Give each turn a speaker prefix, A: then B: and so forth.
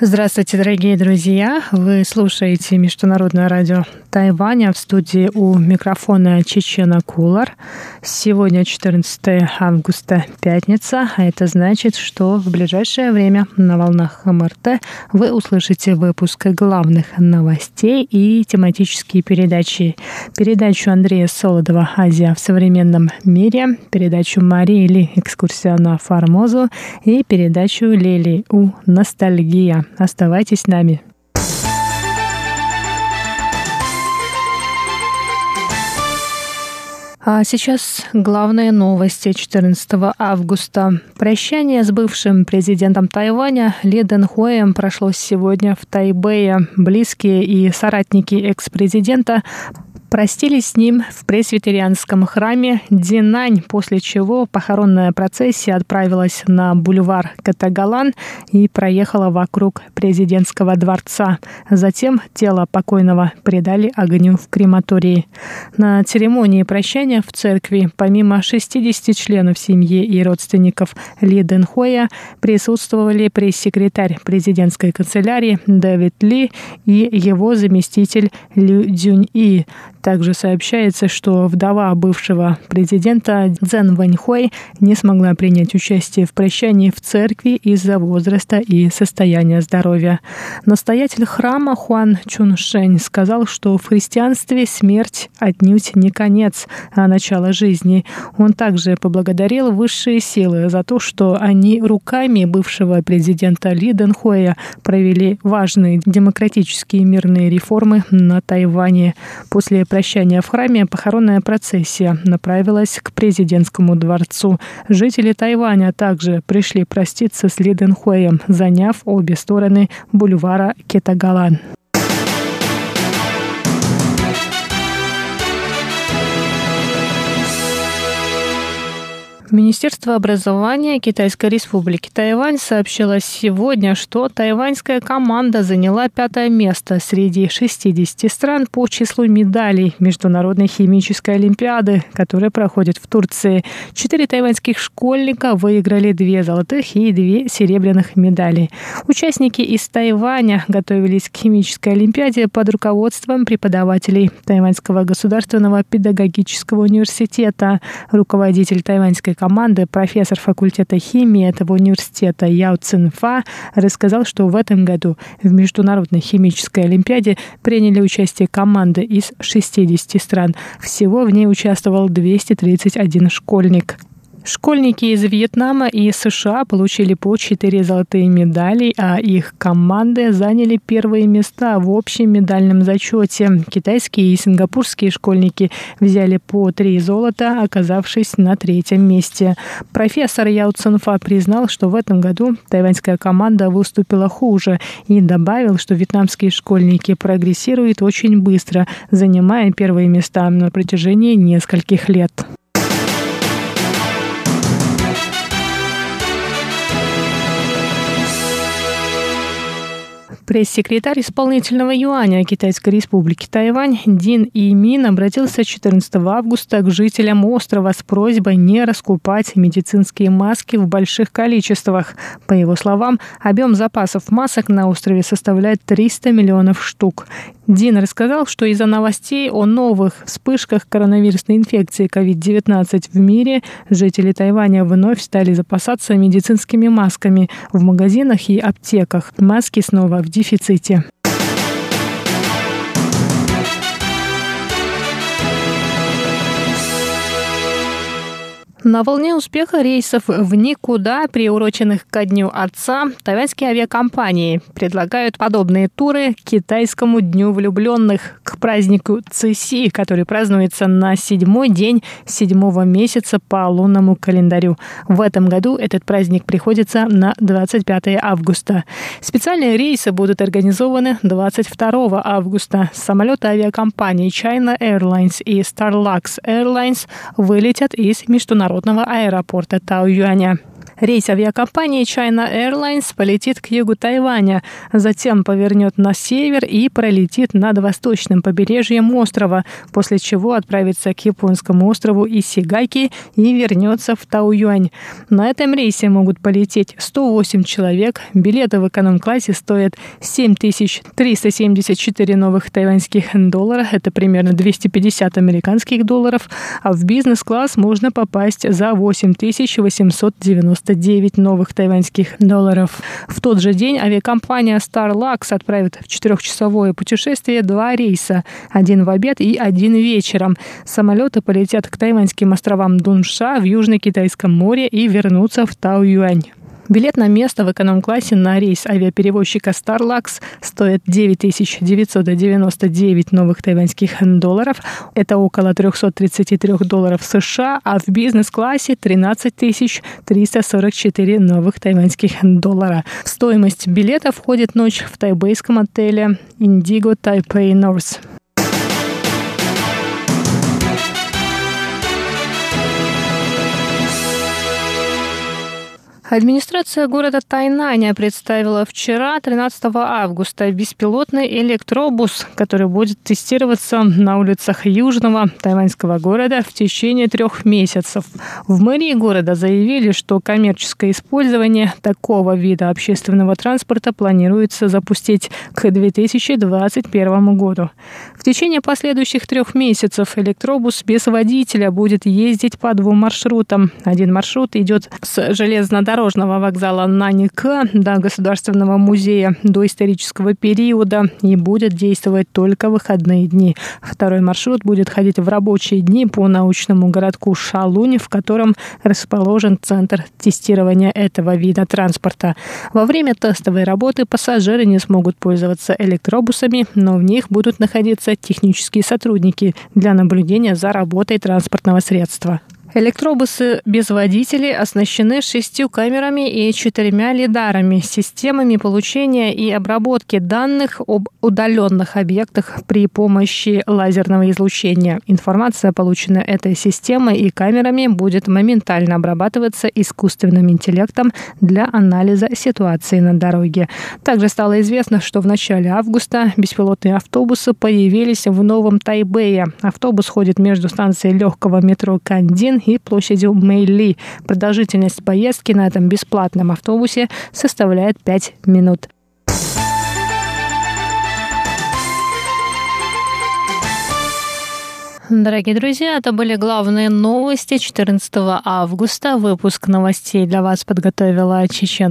A: Здравствуйте, дорогие друзья! Вы слушаете Международное радио Тайваня в студии у микрофона Чечена Кулар. Сегодня 14 августа, пятница, а это значит, что в ближайшее время на волнах МРТ вы услышите выпуск главных новостей и тематические передачи. Передачу Андрея Солодова «Азия в современном мире», передачу Марии Ли «Экскурсия на Формозу» и передачу Лили У «Ностальгия». Оставайтесь с нами. А сейчас главные новости 14 августа. Прощание с бывшим президентом Тайваня Ли Дэнхуэем прошло сегодня в Тайбэе. Близкие и соратники экс-президента простились с ним в пресвитерианском храме Динань, после чего похоронная процессия отправилась на бульвар Катагалан и проехала вокруг президентского дворца. Затем тело покойного предали огню в крематории. На церемонии прощания в церкви помимо 60 членов семьи и родственников Ли Дэнхуя присутствовали пресс-секретарь президентской канцелярии Дэвид Ли и его заместитель Лю Дюнь И. Также сообщается, что вдова бывшего президента Цзэн Вэньхуэй не смогла принять участие в прощании в церкви из-за возраста и состояния здоровья. Настоятель храма Хуан Чуншень сказал, что в христианстве смерть отнюдь не конец, а начало жизни. Он также поблагодарил высшие силы за то, что они руками бывшего президента Ли Дэнхуэя провели важные демократические мирные реформы на Тайване. После прощания в храме похоронная процессия направилась к президентскому дворцу. Жители Тайваня также пришли проститься с Ли Дэнхуэем, заняв обе стороны бульвара Кетагалан. Министерство образования Китайской республики Тайвань сообщило сегодня, что тайваньская команда заняла пятое место среди 60 стран по числу медалей Международной химической олимпиады, которая проходит в Турции. Четыре тайваньских школьника выиграли две золотых и две серебряных медали. Участники из Тайваня готовились к химической олимпиаде под руководством преподавателей Тайваньского государственного педагогического университета. Руководитель тайваньской команды профессор факультета химии этого университета Яо Цинфа рассказал, что в этом году в Международной химической олимпиаде приняли участие команды из 60 стран. Всего в ней участвовал 231 школьник. Школьники из Вьетнама и США получили по четыре золотые медали, а их команды заняли первые места в общем медальном зачете. Китайские и сингапурские школьники взяли по три золота, оказавшись на третьем месте. Профессор Яо Цинфа признал, что в этом году тайваньская команда выступила хуже и добавил, что вьетнамские школьники прогрессируют очень быстро, занимая первые места на протяжении нескольких лет. Пресс-секретарь исполнительного юаня Китайской республики Тайвань Дин Имин обратился 14 августа к жителям острова с просьбой не раскупать медицинские маски в больших количествах. По его словам, объем запасов масок на острове составляет 300 миллионов штук. Дин рассказал, что из-за новостей о новых вспышках коронавирусной инфекции COVID-19 в мире жители Тайваня вновь стали запасаться медицинскими масками в магазинах и аптеках. Маски снова в дефиците. На волне успеха рейсов в никуда, приуроченных ко Дню Отца, тайваньские авиакомпании предлагают подобные туры китайскому Дню влюбленных, к празднику Циси, который празднуется на седьмой день седьмого месяца по лунному календарю. В этом году этот праздник приходится на 25 августа. Специальные рейсы будут организованы 22 августа. Самолеты авиакомпаний China Airlines и Starlux Airlines вылетят из международного международного аэропорта Таоюаня. Рейс авиакомпании China Airlines полетит к югу Тайваня, затем повернет на север и пролетит над восточным побережьем острова, после чего отправится к японскому острову Исигайки и вернется в Тауюань. На этом рейсе могут полететь 108 человек. Билеты в эконом-классе стоят 7374 новых тайваньских доллара. Это примерно 250 американских долларов. А в бизнес-класс можно попасть за 8899 новых тайваньских долларов. В тот же день авиакомпания Starlux отправит в четырехчасовое путешествие два рейса. Один в обед и один вечером. Самолеты полетят к тайваньским островам Дунша в Южно-Китайском море и вернутся в Тау-Юань. Билет на место в эконом-классе на рейс авиаперевозчика Starlux стоит 9999 новых тайваньских долларов. Это около 333 долларов США, а в бизнес-классе 13 344 новых тайваньских доллара. В стоимость билета входит ночь в тайбейском отеле Indigo Taipei North. Администрация города Тайнаня представила вчера, 13 августа, беспилотный электробус, который будет тестироваться на улицах южного тайваньского города в течение трех месяцев. В мэрии города заявили, что коммерческое использование такого вида общественного транспорта планируется запустить к 2021 году. В течение последующих трех месяцев электробус без водителя будет ездить по двум маршрутам. Один маршрут идет с железнодорожного железнодорожного вокзала Наника до Государственного музея до исторического периода и будет действовать только выходные дни. Второй маршрут будет ходить в рабочие дни по научному городку Шалунь, в котором расположен центр тестирования этого вида транспорта. Во время тестовой работы пассажиры не смогут пользоваться электробусами, но в них будут находиться технические сотрудники для наблюдения за работой транспортного средства. Электробусы без водителей оснащены шестью камерами и четырьмя лидарами, системами получения и обработки данных об удаленных объектах при помощи лазерного излучения. Информация, полученная этой системой и камерами, будет моментально обрабатываться искусственным интеллектом для анализа ситуации на дороге. Также стало известно, что в начале августа беспилотные автобусы появились в Новом Тайбэе. Автобус ходит между станцией легкого метро Кандин и площадью Мэйли. Продолжительность поездки на этом бесплатном автобусе составляет 5 минут. Дорогие друзья, это были главные новости 14 августа. Выпуск новостей для вас подготовила Чечен